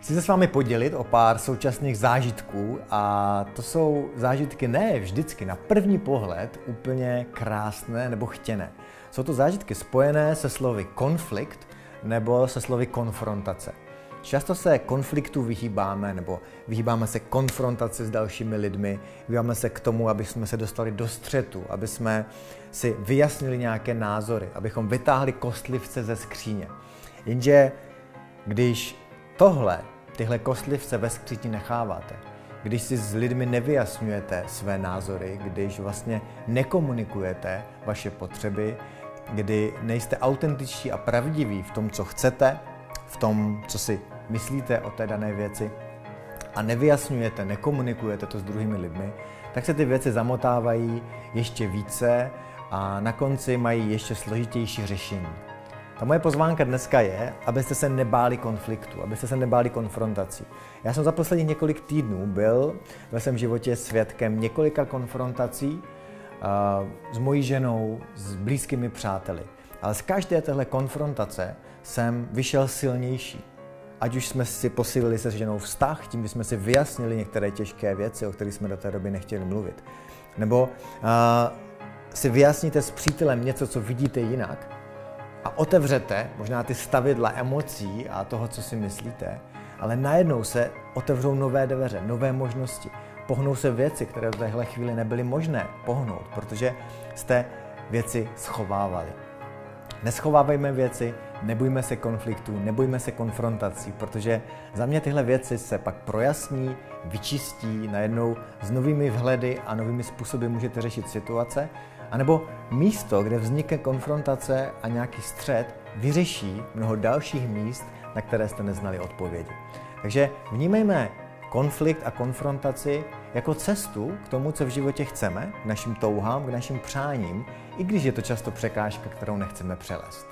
Chci se s vámi podělit o pár současných zážitků a to jsou zážitky ne vždycky na první pohled úplně krásné nebo chtěné. Jsou to zážitky spojené se slovy konflikt nebo se slovy konfrontace. Často se konfliktu vyhýbáme nebo vyhýbáme se konfrontaci s dalšími lidmi, vyhýbáme se k tomu, aby jsme se dostali do střetu, aby jsme si vyjasnili nějaké názory, abychom vytáhli kostlivce ze skříně. Jenže když tohle, tyhle kostlivce ve skříti necháváte, když si s lidmi nevyjasňujete své názory, když vlastně nekomunikujete vaše potřeby, kdy nejste autentičtí a pravdiví v tom, co chcete, v tom, co si myslíte o té dané věci a nevyjasňujete, nekomunikujete to s druhými lidmi, tak se ty věci zamotávají ještě více a na konci mají ještě složitější řešení. Ta moje pozvánka dneska je, abyste se nebáli konfliktu, abyste se nebáli konfrontací. Já jsem za posledních několik týdnů byl ve svém životě svědkem několika konfrontací uh, s mojí ženou, s blízkými přáteli. Ale z každé téhle konfrontace jsem vyšel silnější. Ať už jsme si posílili se ženou vztah, tím, že jsme si vyjasnili některé těžké věci, o kterých jsme do té doby nechtěli mluvit. Nebo uh, si vyjasníte s přítelem něco, co vidíte jinak a otevřete možná ty stavidla emocí a toho, co si myslíte, ale najednou se otevřou nové dveře, nové možnosti. Pohnou se věci, které v téhle chvíli nebyly možné pohnout, protože jste věci schovávali. Neschovávejme věci, nebojme se konfliktů, nebojme se konfrontací, protože za mě tyhle věci se pak projasní, vyčistí, najednou s novými vhledy a novými způsoby můžete řešit situace, anebo místo, kde vznikne konfrontace a nějaký střed, vyřeší mnoho dalších míst, na které jste neznali odpovědi. Takže vnímejme konflikt a konfrontaci jako cestu k tomu, co v životě chceme, k našim touhám, k našim přáním, i když je to často překážka, kterou nechceme přelést.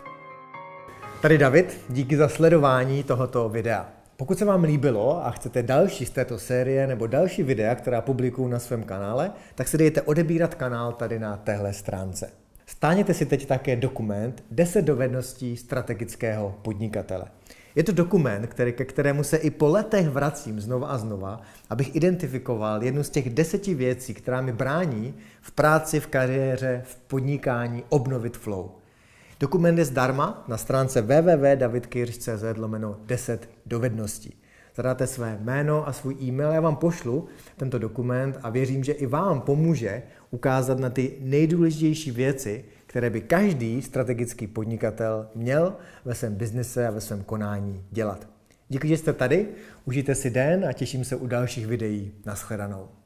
Tady David, díky za sledování tohoto videa. Pokud se vám líbilo a chcete další z této série nebo další videa, která publikuju na svém kanále, tak si dejte odebírat kanál tady na téhle stránce. Stáněte si teď také dokument 10 dovedností strategického podnikatele. Je to dokument, který, ke kterému se i po letech vracím znova a znova, abych identifikoval jednu z těch deseti věcí, která mi brání v práci, v kariéře, v podnikání obnovit flow. Dokument je zdarma na stránce www.davidkirch.cz lomeno 10 dovedností. Zadáte své jméno a svůj e-mail, já vám pošlu tento dokument a věřím, že i vám pomůže ukázat na ty nejdůležitější věci, které by každý strategický podnikatel měl ve svém biznise a ve svém konání dělat. Díky, že jste tady, užijte si den a těším se u dalších videí. Naschledanou.